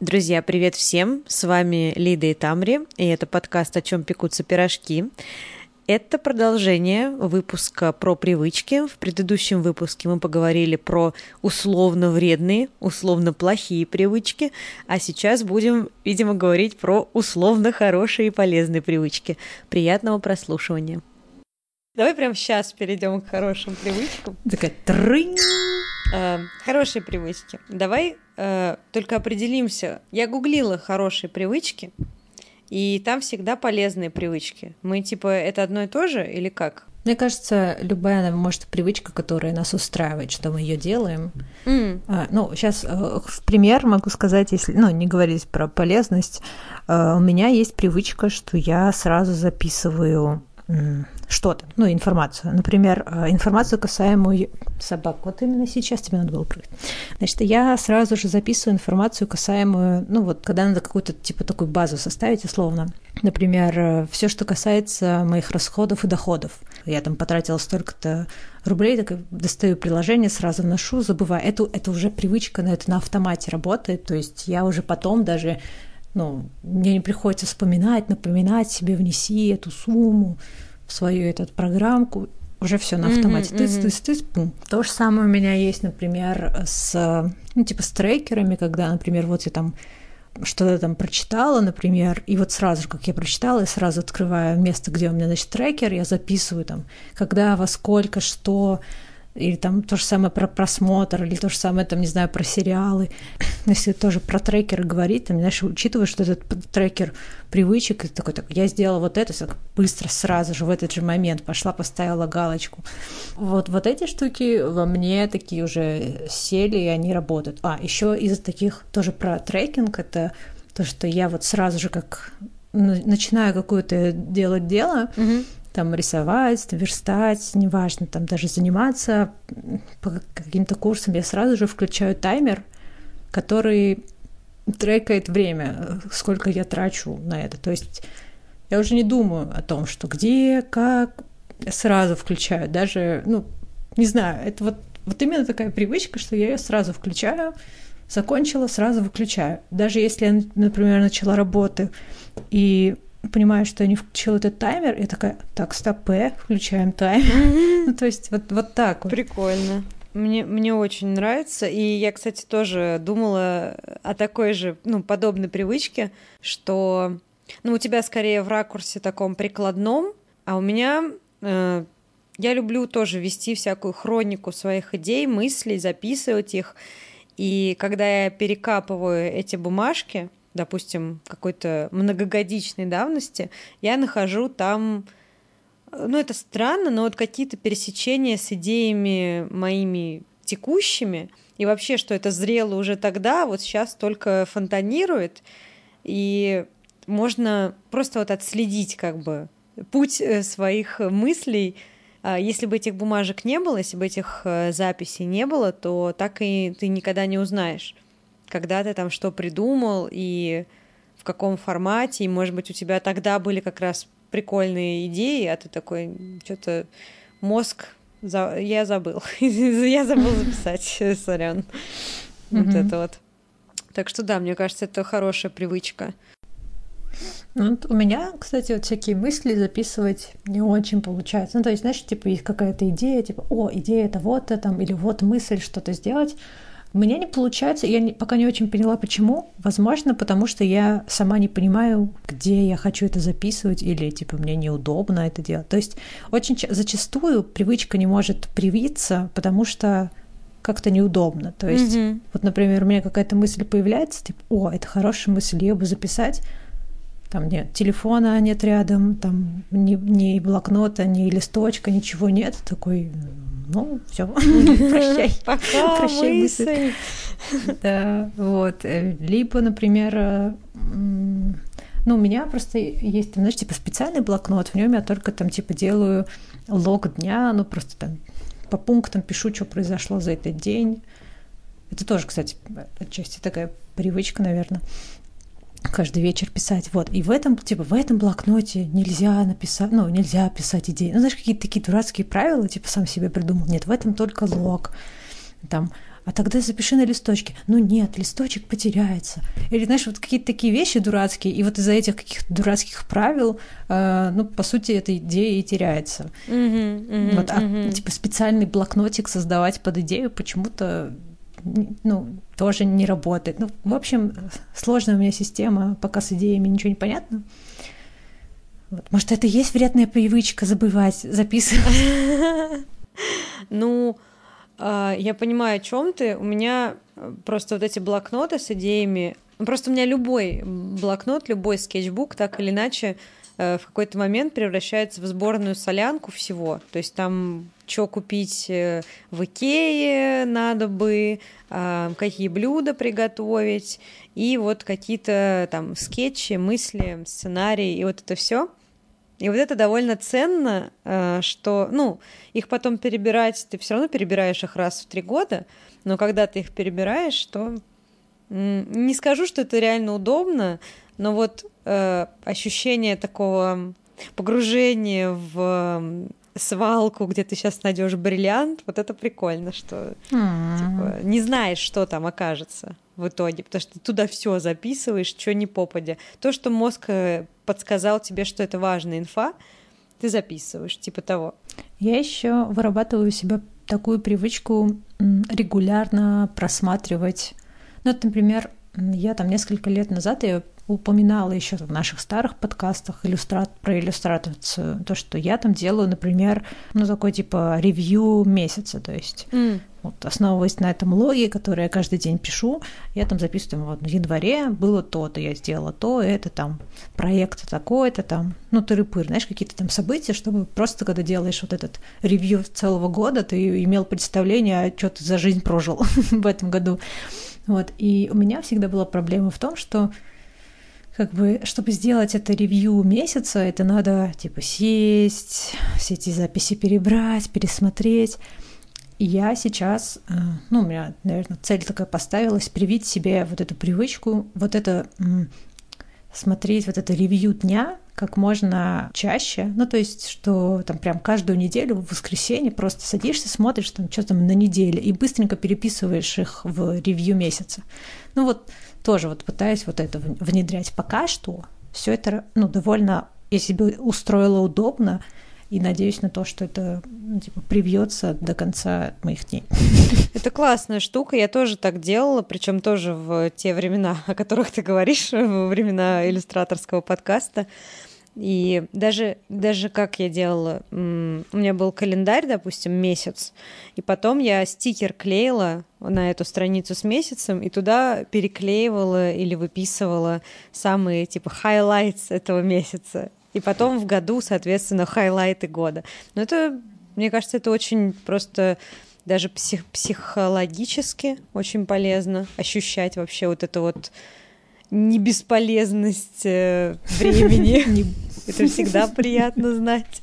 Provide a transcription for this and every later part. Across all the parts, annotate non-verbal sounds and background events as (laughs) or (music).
Друзья, привет всем! С вами Лида и Тамри, и это подкаст «О чем пекутся пирожки». Это продолжение выпуска про привычки. В предыдущем выпуске мы поговорили про условно вредные, условно плохие привычки, а сейчас будем, видимо, говорить про условно хорошие и полезные привычки. Приятного прослушивания. Давай прямо сейчас перейдем к хорошим привычкам. Такая трынь. Э, хорошие привычки. Давай э, только определимся. Я гуглила хорошие привычки, и там всегда полезные привычки. Мы типа это одно и то же или как? Мне кажется, любая, может, привычка, которая нас устраивает, что мы ее делаем. Mm. А, ну, сейчас э, в пример могу сказать, если, ну, не говорить про полезность, э, у меня есть привычка, что я сразу записываю что-то, ну, информацию. Например, э, информацию, касаемую собак. Вот именно сейчас тебе надо было прыгать. Значит, я сразу же записываю информацию, касаемую, ну, вот, когда надо какую-то, типа, такую базу составить, условно. Например, э, все, что касается моих расходов и доходов. Я там потратила столько-то рублей, так достаю приложение, сразу вношу, забываю. Это, это уже привычка, но это на автомате работает. То есть я уже потом даже ну, мне не приходится вспоминать, напоминать себе, внеси эту сумму в свою эту программку, уже все на автомате. Тыц, тыц, тыц, пум. То же самое у меня есть, например, с, ну, типа, с трекерами, когда, например, вот я там что-то там прочитала, например, и вот сразу, как я прочитала, я сразу открываю место, где у меня, значит, трекер, я записываю там, когда, во сколько, что, или там то же самое про просмотр, или то же самое, там, не знаю, про сериалы. Если тоже про трекеры говорить, там, знаешь, учитывая, что этот трекер привычек, и такой, так, я сделала вот это, так быстро, сразу же, в этот же момент пошла, поставила галочку. Вот, вот эти штуки во мне такие уже сели, и они работают. А, еще из таких тоже про трекинг, это то, что я вот сразу же как начинаю какое-то делать дело, mm-hmm там рисовать, верстать, неважно, там даже заниматься по каким-то курсам, я сразу же включаю таймер, который трекает время, сколько я трачу на это. То есть я уже не думаю о том, что где, как, сразу включаю. Даже, ну, не знаю, это вот, вот именно такая привычка, что я ее сразу включаю, закончила, сразу выключаю. Даже если я, например, начала работы и понимаю, что я не включила этот таймер, я такая, так, стоп, э, включаем таймер. ну, то есть вот, вот так вот. Прикольно. Мне, мне очень нравится. И я, кстати, тоже думала о такой же, ну, подобной привычке, что, ну, у тебя скорее в ракурсе таком прикладном, а у меня э, я люблю тоже вести всякую хронику своих идей, мыслей, записывать их. И когда я перекапываю эти бумажки, допустим, какой-то многогодичной давности, я нахожу там, ну это странно, но вот какие-то пересечения с идеями моими текущими, и вообще, что это зрело уже тогда, вот сейчас только фонтанирует, и можно просто вот отследить как бы путь э, своих мыслей, а если бы этих бумажек не было, если бы этих э, записей не было, то так и ты никогда не узнаешь когда ты там что придумал и в каком формате, и, может быть, у тебя тогда были как раз прикольные идеи, а ты такой, что-то мозг, за... я забыл, (laughs) я забыл записать, (laughs) сорян. Вот это вот. Так что да, мне кажется, это хорошая привычка. Ну, вот у меня, кстати, вот всякие мысли записывать не очень получается. Ну, то есть, знаешь, типа, есть какая-то идея, типа, о, идея это вот это, там, или вот мысль что-то сделать, у меня не получается, я не, пока не очень поняла, почему. Возможно, потому что я сама не понимаю, где я хочу это записывать, или типа мне неудобно это делать. То есть очень зачастую привычка не может привиться, потому что как-то неудобно. То есть, mm-hmm. вот, например, у меня какая-то мысль появляется, типа, о, это хорошая мысль, ее бы записать, там нет телефона нет рядом, там ни, ни блокнота, ни листочка, ничего нет. Такой, ну, все, (laughs) прощай. (laughs) Пока, прощай, мысль. (laughs) Да, вот. Либо, например, э, ну, у меня просто есть, там, знаешь, типа специальный блокнот, в нем я только там, типа, делаю лог дня, ну, просто там по пунктам пишу, что произошло за этот день. Это тоже, кстати, отчасти такая привычка, наверное каждый вечер писать. Вот. И в этом, типа, в этом блокноте нельзя написать, ну, нельзя писать идеи. Ну, знаешь, какие-то такие дурацкие правила, типа, сам себе придумал. Нет, в этом только лог. Там, а тогда запиши на листочке. Ну нет, листочек потеряется. Или, знаешь, вот какие-то такие вещи дурацкие, и вот из-за этих каких-то дурацких правил, э, ну, по сути, эта идея и теряется. Mm-hmm, mm-hmm, вот, а, mm-hmm. типа, специальный блокнотик создавать под идею почему-то ну, тоже не работает. Ну, в общем, сложная у меня система, пока с идеями ничего не понятно. Вот. Может, это и есть вредная привычка забывать, записывать? (laughs) Ну, а, я понимаю, о чем ты. У меня э, просто вот эти блокноты с идеями. Ну, просто у меня любой блокнот, любой скетчбук, так или иначе, э, в какой-то момент превращается в сборную солянку всего. То есть там что купить э, в Икее надо бы, а, какие блюда приготовить, и вот какие-то там скетчи, мысли, сценарии, и вот это все. И вот это довольно ценно, э, что, ну, их потом перебирать, ты все равно перебираешь их раз в три года, но когда ты их перебираешь, то не скажу, что это реально удобно, но вот э, ощущение такого погружения в свалку, где ты сейчас найдешь бриллиант, вот это прикольно, что mm. типа, не знаешь, что там окажется в итоге, потому что ты туда все записываешь, что не попадя. То, что мозг э, подсказал тебе, что это важная инфа, ты записываешь, типа того. Я еще вырабатываю у себя такую привычку регулярно просматривать. Ну, вот, например, я там несколько лет назад я упоминала еще в наших старых подкастах иллюстрат, про иллюстрацию, то, что я там делаю, например, ну, такой типа ревью месяца, то есть mm. вот, основываясь на этом логе, который я каждый день пишу, я там записываю, вот в январе было то-то, я сделала то, это там проект такой-то там, ну, тыры-пыр, знаешь, какие-то там события, чтобы просто, когда делаешь вот этот ревью целого года, ты имел представление, что ты за жизнь прожил (laughs) в этом году. Вот, и у меня всегда была проблема в том, что как бы, чтобы сделать это ревью месяца, это надо, типа, сесть, все эти записи перебрать, пересмотреть. Я сейчас, э, ну, у меня, наверное, цель такая поставилась, привить себе вот эту привычку, вот это смотреть вот это ревью дня как можно чаще. Ну, то есть, что там прям каждую неделю в воскресенье просто садишься, смотришь там, что там на неделе, и быстренько переписываешь их в ревью месяца. Ну, вот тоже вот пытаюсь вот это внедрять. Пока что все это ну, довольно я себе устроила удобно, и надеюсь на то, что это ну, типа привьется до конца моих дней. (laughs) Это классная штука, я тоже так делала, причем тоже в те времена, о которых ты говоришь, во времена иллюстраторского подкаста. И даже, даже как я делала, у меня был календарь, допустим, месяц, и потом я стикер клеила на эту страницу с месяцем и туда переклеивала или выписывала самые типа highlights этого месяца. И потом в году, соответственно, хайлайты года. Но это, мне кажется, это очень просто даже псих психологически очень полезно ощущать вообще вот это вот не бесполезность э, времени. (laughs) Это всегда приятно знать.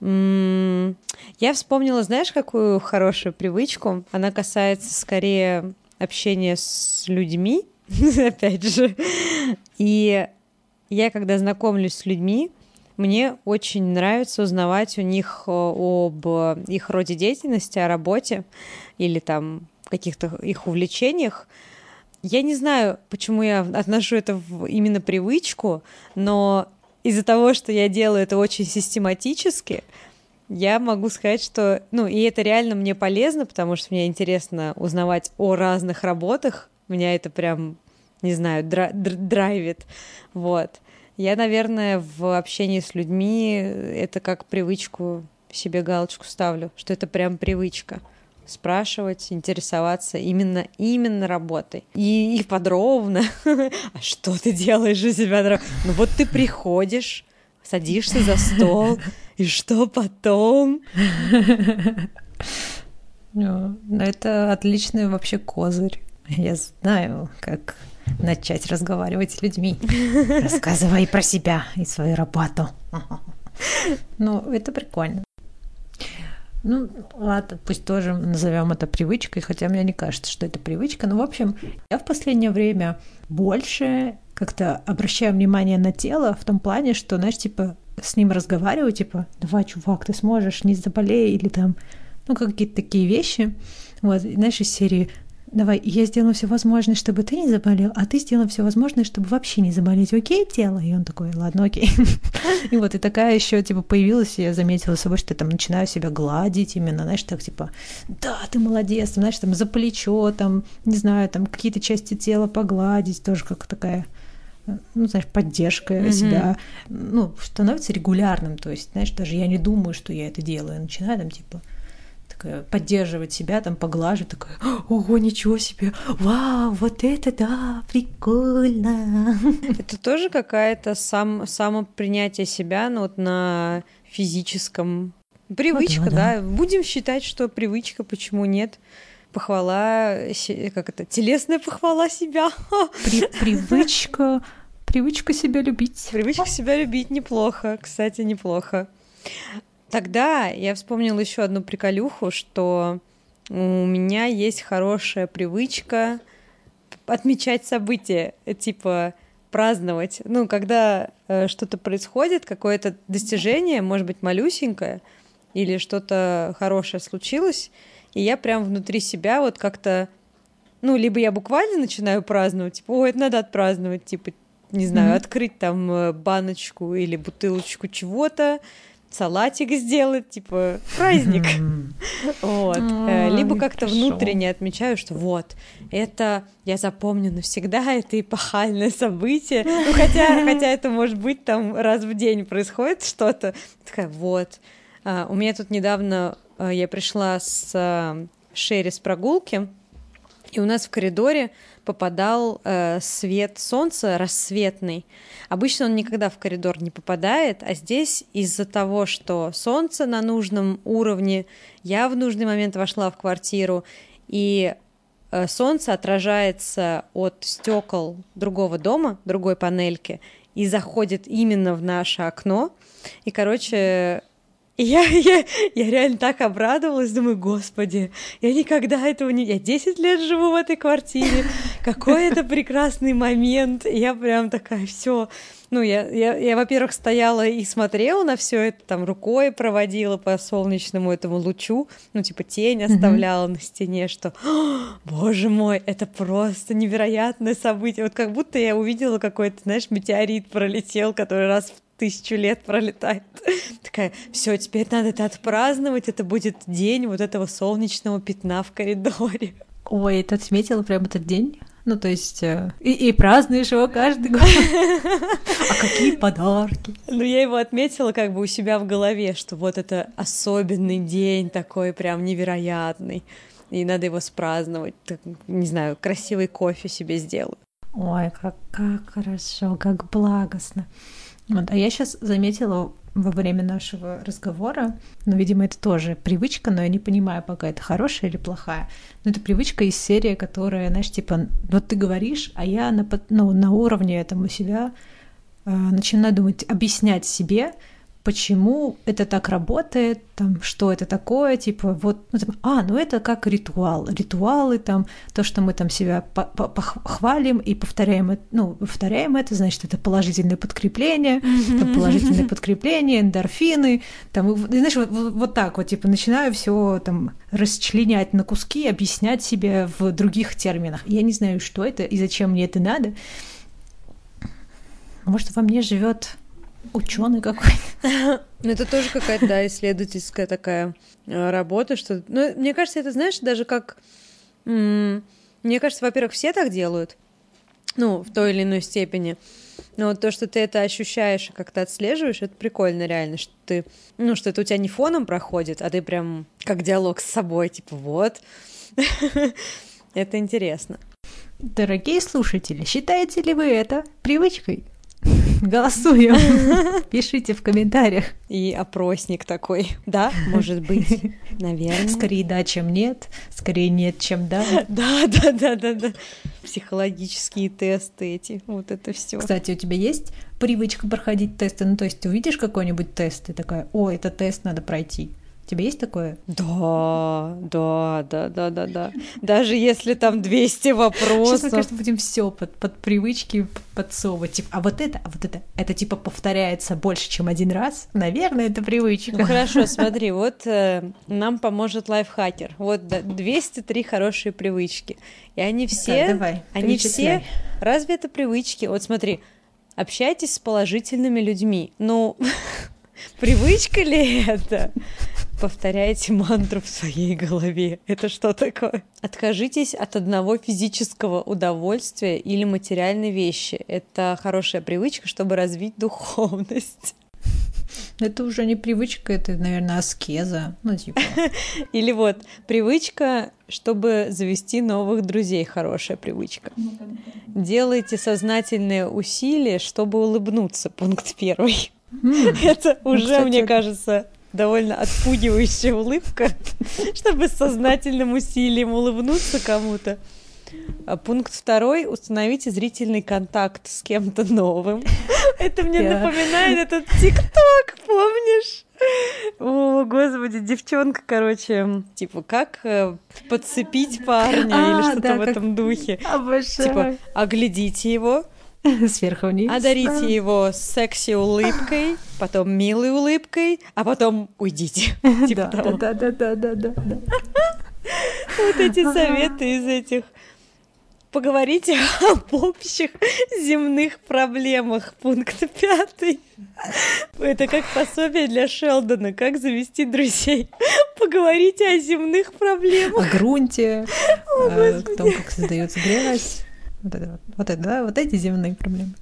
Я вспомнила, знаешь, какую хорошую привычку? Она касается скорее общения с людьми, (laughs) опять же. И я, когда знакомлюсь с людьми, мне очень нравится узнавать у них об их роде деятельности, о работе или там каких-то их увлечениях, я не знаю, почему я отношу это в именно привычку, но из-за того, что я делаю это очень систематически, я могу сказать, что, ну, и это реально мне полезно, потому что мне интересно узнавать о разных работах. Меня это прям, не знаю, дра- драйвит. Вот. Я, наверное, в общении с людьми это как привычку себе галочку ставлю, что это прям привычка спрашивать, интересоваться именно, именно работой. И, и подробно. (laughs) А что ты делаешь у себя? Ну вот ты приходишь, садишься за стол, и что потом? Ну, это отличный вообще козырь. Я знаю, как начать разговаривать с людьми. Рассказывай про себя и свою работу. Ну, это прикольно. Ну, ладно, пусть тоже назовем это привычкой, хотя мне не кажется, что это привычка. Но, в общем, я в последнее время больше как-то обращаю внимание на тело в том плане, что, знаешь, типа, с ним разговариваю, типа, давай, чувак, ты сможешь, не заболей, или там, ну, какие-то такие вещи. Вот, знаешь, из серии давай, я сделаю все возможное, чтобы ты не заболел, а ты сделай все возможное, чтобы вообще не заболеть. Окей, тело? И он такой, ладно, окей. (laughs) И вот, и такая еще, типа, появилась, и я заметила с собой, что я там начинаю себя гладить именно, знаешь, так, типа, да, ты молодец, знаешь, там, за плечо, там, не знаю, там, какие-то части тела погладить, тоже как такая ну, знаешь, поддержка mm-hmm. себя, ну, становится регулярным, то есть, знаешь, даже я не думаю, что я это делаю, начинаю там, типа, такая, поддерживать себя, там поглаживать, такая, ого, ничего себе, вау, вот это да, прикольно. Это тоже какая-то сам, самопринятие себя, ну вот на физическом привычка, ну, да, да. Будем считать, что привычка, почему нет? Похвала, как это, телесная похвала себя. При, привычка, привычка себя любить. Привычка себя любить неплохо, кстати, неплохо. Тогда я вспомнила еще одну приколюху, что у меня есть хорошая привычка отмечать события, типа праздновать. Ну, когда э, что-то происходит, какое-то достижение, может быть, малюсенькое, или что-то хорошее случилось, и я прям внутри себя вот как-то, ну, либо я буквально начинаю праздновать, типа, ой, это надо отпраздновать, типа, не знаю, mm-hmm. открыть там э, баночку или бутылочку чего-то, салатик сделать, типа праздник. (laughs) Вот. Э, либо как-то внутренне отмечаю, что вот, это я запомню навсегда, (laughs) это эпохальное событие. Ну, хотя, (laughs) хотя это может быть там раз в день происходит что-то. Такая, вот. А, у меня тут недавно э, я пришла с э, Шерри с прогулки, и у нас в коридоре попадал э, свет солнца рассветный. Обычно он никогда в коридор не попадает, а здесь из-за того, что солнце на нужном уровне, я в нужный момент вошла в квартиру, и э, солнце отражается от стекол другого дома, другой панельки, и заходит именно в наше окно. И, короче, и я, (laughs) я, я реально так обрадовалась, думаю, господи, я никогда этого не... Я 10 лет живу в этой квартире, какой это прекрасный момент. И я прям такая, все. Ну, я, я, я, во-первых, стояла и смотрела на все это, там, рукой проводила по солнечному этому лучу, ну, типа, тень оставляла mm-hmm. на стене, что, боже мой, это просто невероятное событие. Вот как будто я увидела какой-то, знаешь, метеорит пролетел, который раз в тысячу лет пролетает. (laughs) Такая, все, теперь надо это отпраздновать, это будет день вот этого солнечного пятна в коридоре. Ой, ты отметила прям этот день? Ну, то есть, э, и, и празднуешь его каждый год. А какие подарки? Ну, я его отметила как бы у себя в голове, что вот это особенный день такой прям невероятный. И надо его спраздновать. Не знаю, красивый кофе себе сделаю. Ой, как, как хорошо, как благостно. Вот, а я сейчас заметила во время нашего разговора, ну, видимо, это тоже привычка, но я не понимаю, пока это хорошая или плохая. Но это привычка из серии, которая, знаешь, типа, вот ты говоришь, а я на, ну, на уровне там у себя э, начинаю думать, объяснять себе, почему это так работает, там, что это такое, типа, вот, ну, там, а, ну это как ритуал, ритуалы, там, то, что мы там себя похвалим и повторяем, ну, повторяем это, значит, это положительное подкрепление, там, положительное (laughs) подкрепление, эндорфины, там, и, знаешь, вот, вот так вот, типа, начинаю все там расчленять на куски, объяснять себе в других терминах. Я не знаю, что это и зачем мне это надо. Может, во мне живет ученый какой-то. (laughs) Ну, это тоже какая-то, да, исследовательская такая э, работа, что... Ну, мне кажется, это, знаешь, даже как... Мне кажется, во-первых, все так делают, ну, в той или иной степени. Но вот то, что ты это ощущаешь и как-то отслеживаешь, это прикольно реально, что ты, ну, что это у тебя не фоном проходит, а ты прям как диалог с собой, типа, вот. (laughs) Это интересно. Дорогие слушатели, считаете ли вы это привычкой? (laughs) Голосуем. (laughs) Пишите в комментариях. И опросник такой. Да, может быть. (laughs) Наверное. Скорее да, чем нет. Скорее нет, чем да. Да, да, да, да, да. Психологические тесты эти. Вот это все. Кстати, у тебя есть привычка проходить тесты? Ну, то есть ты увидишь какой-нибудь тест и такая, о, это тест надо пройти. Тебе есть такое? Да, да, да, да, да, да. Даже если там 200 вопросов. Сейчас мы, кажется, будем все под, под привычки подсовывать. Типа, а вот это, а вот это, это типа повторяется больше, чем один раз. Наверное, это привычка. Ну хорошо, смотри, вот э, нам поможет лайфхакер. Вот да, 203 хорошие привычки. И они все, Так, давай, они все, разве это привычки? Вот смотри, общайтесь с положительными людьми. Ну, (laughs) привычка ли это? Повторяйте мантру в своей голове. Это что такое? Откажитесь от одного физического удовольствия или материальной вещи. Это хорошая привычка, чтобы развить духовность. Это уже не привычка, это, наверное, аскеза. Ну, типа. (laughs) Или вот привычка, чтобы завести новых друзей. Хорошая привычка. Делайте сознательные усилия, чтобы улыбнуться. Пункт первый. (laughs) Это Ну, уже, мне кажется, довольно отпугивающая улыбка, чтобы с сознательным усилием улыбнуться кому-то. А пункт второй — установите зрительный контакт с кем-то новым. Это мне напоминает этот ТикТок, помнишь? О, господи, девчонка, короче, типа, как э, подцепить парня А, или что-то да, в этом духе. Обожаю. Типа, оглядите его, (laughs) Сверху вниз. Одарите его секси улыбкой, потом милой улыбкой, а потом уйдите. (laughs) Типа Да, того. да, да, да, да, да. (laughs) Вот эти советы из этих. Поговорите об общих земных проблемах. Пункт пятый. Это как пособие для Шелдона. Как завести друзей. Поговорите о земных проблемах. О грунте, э, о том, как создается грязь. Вот это, вот, вот это, да, вот эти земные проблемы.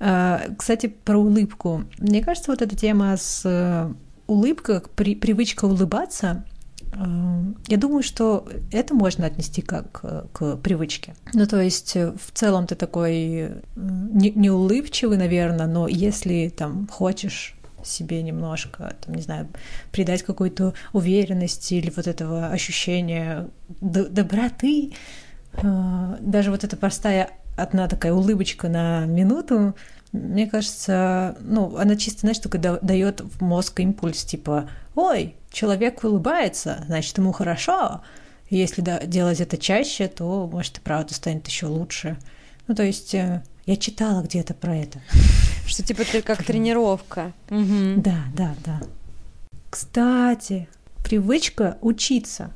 А, Кстати, про улыбку. Мне кажется, вот эта тема с э, улыбкой, при- привычка улыбаться, э, я думаю, что это можно отнести как э, к привычке. Ну, то есть, в целом ты такой э, не, наверное, но если там хочешь себе немножко, там, не знаю, придать какой-то уверенности или вот этого ощущения доброты, даже вот эта простая одна такая улыбочка на минуту, мне кажется, ну, она чисто, знаешь, только да- дает в мозг импульс, типа, ой, человек улыбается, значит, ему хорошо. И если да, делать это чаще, то, может, и правда станет еще лучше. Ну, то есть, э, я читала где-то про это. Что типа ты как тренировка. Да, да, да. Кстати, привычка учиться.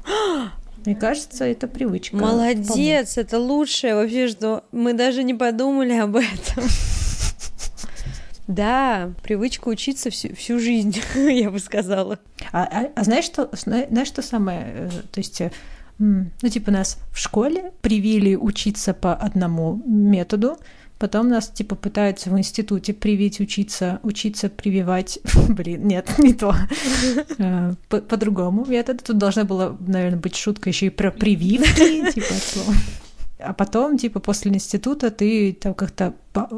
Мне кажется, это привычка. вполне. Молодец, это лучшее вообще, что мы даже не подумали об этом. (laughs) Да, привычка учиться всю, всю жизнь, (laughs) я бы сказала. А, а- а знаешь, что, зна- знаешь, что самое? э, То есть, э, ну, типа, нас в школе привили учиться по одному методу, потом нас, типа, пытаются в институте привить учиться, учиться прививать... (laughs) Блин, нет, (laughs) не то. (laughs) Э, по- По-другому методу. Тут должна была, наверное, быть шутка еще и про прививки, типа, от слова. А потом, типа, после института ты там как-то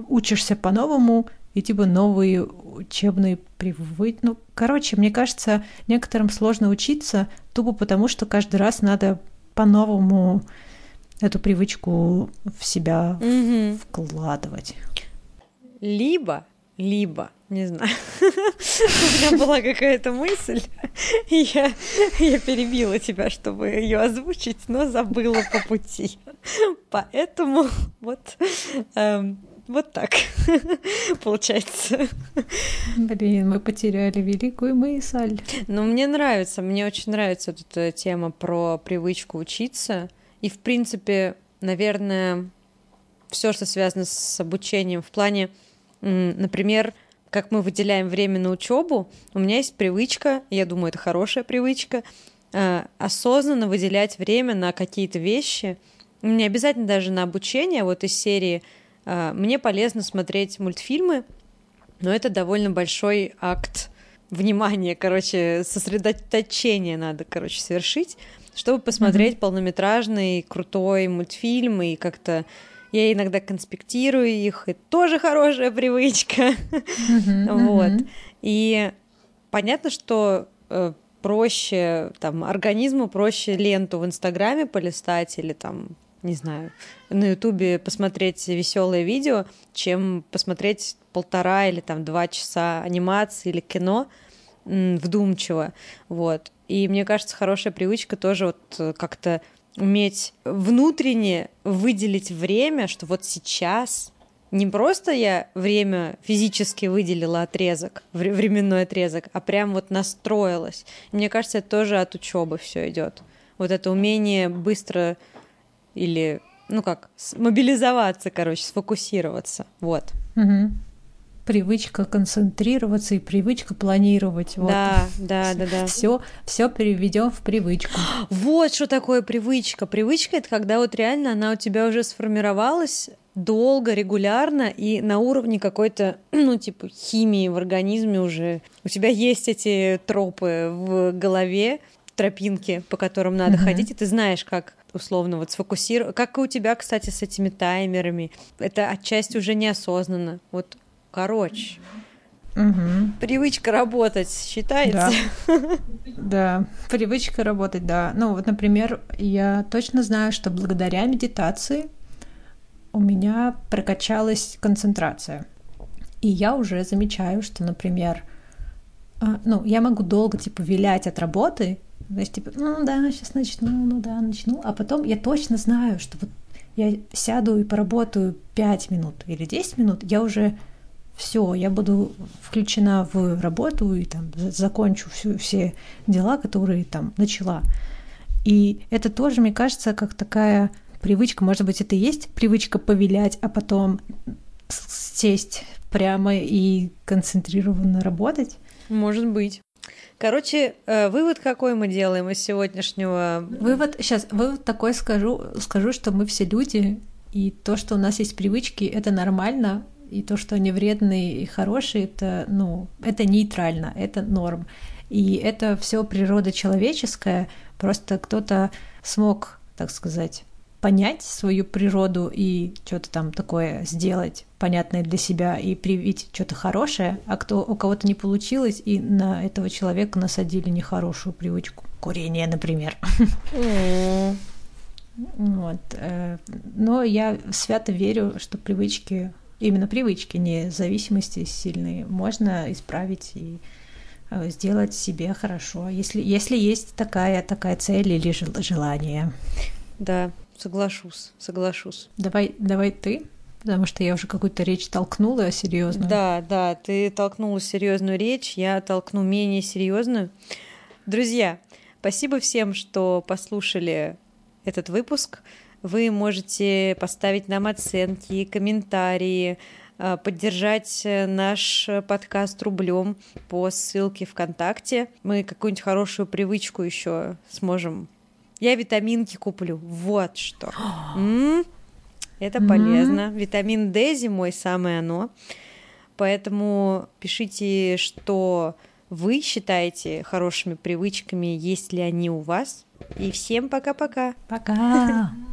учишься по-новому, и типа новые учебные привычки. Ну, короче, мне кажется, некоторым сложно учиться тупо потому, что каждый раз надо по-новому эту привычку в себя Мгм. вкладывать. Либо, либо, не знаю, (laughs) у меня была какая-то мысль, и я, я перебила тебя, чтобы ее озвучить, но забыла по пути. Поэтому вот, эм, вот так получается. Блин, мы потеряли великую мысль. Но мне нравится, мне очень нравится эта тема про привычку учиться. И, в принципе, наверное, все, что связано с обучением в плане, например, как мы выделяем время на учебу, у меня есть привычка, я думаю, это хорошая привычка, э, осознанно выделять время на какие-то вещи, не обязательно даже на обучение, вот из серии э, мне полезно смотреть мультфильмы, но это довольно большой акт внимания, короче, сосредоточения надо, короче, совершить, чтобы посмотреть полнометражный крутой мультфильм и как-то я иногда конспектирую их, и тоже хорошая привычка. (laughs) Вот. И понятно, что э, проще там организму проще ленту в Инстаграме полистать или там не знаю, на Ютубе посмотреть веселое видео, чем посмотреть полтора или там два часа анимации или кино вдумчиво, вот. И мне кажется, хорошая привычка тоже вот э, как-то уметь внутренне выделить время, что вот сейчас не просто я время физически выделила отрезок, временной отрезок, а прям вот настроилась. мне кажется, это тоже от учебы все идет. Вот это умение быстро или, ну как, мобилизоваться, короче, сфокусироваться. Вот. Угу привычка концентрироваться и привычка планировать. Вот. Да, да, да, да. Все, все переведем в привычку. Вот что такое привычка. Привычка это когда вот реально она у тебя уже сформировалась долго, регулярно и на уровне какой-то, (clears throat) ну, типа, химии в организме уже. У тебя есть эти тропы в голове, тропинки, по которым надо mm-hmm. ходить, и ты знаешь, как условно вот сфокусировать. Как и у тебя, кстати, с этими таймерами. Это отчасти уже неосознанно. Вот Короче. Угу. Привычка работать считается? Да. да, привычка работать, да. Ну вот, например, я точно знаю, что благодаря медитации у меня прокачалась концентрация. И я уже замечаю, что, например, а, ну, я могу долго, типа, вилять от работы, то есть, типа, ну да, сейчас начну, ну да, начну, а потом я точно знаю, что вот я сяду и поработаю 5 минут или 10 минут, я уже все, я буду включена в работу и там закончу все, все дела, которые там начала. И это тоже, мне кажется, как такая привычка, может быть, это и есть привычка повилять, а потом сесть прямо и концентрированно работать? Может быть. Короче, э, вывод какой мы делаем из сегодняшнего? Вывод, сейчас, вывод такой скажу, скажу, что мы все люди, и то, что у нас есть привычки, это нормально, и то, что они вредные и хорошие, это, ну, это нейтрально, это норм. И это все природа человеческая, просто кто-то смог, так сказать, понять свою природу и что-то там такое сделать понятное для себя и привить что-то хорошее, а кто у кого-то не получилось, и на этого человека насадили нехорошую привычку. Курение, например. Вот. Э, но я свято верю, что привычки именно привычки, не зависимости сильные, можно исправить и э, сделать себе хорошо, если, если есть такая, такая цель или желание. Да, соглашусь, соглашусь. Давай, давай ты, потому что я уже какую-то речь толкнула серьезную. Да, да, ты толкнула серьезную речь, я толкну менее серьезную. Друзья, спасибо всем, что послушали этот выпуск. Вы можете поставить нам оценки, комментарии, э, поддержать э, наш подкаст рублем по ссылке ВКонтакте. Мы какую-нибудь хорошую привычку еще сможем. Я витаминки куплю. Вот что. Это полезно. Витамин D зимой самое оно. Поэтому пишите, что вы считаете хорошими привычками, есть ли они у вас. И всем пока-пока. Пока. -пока. (laughs) пока.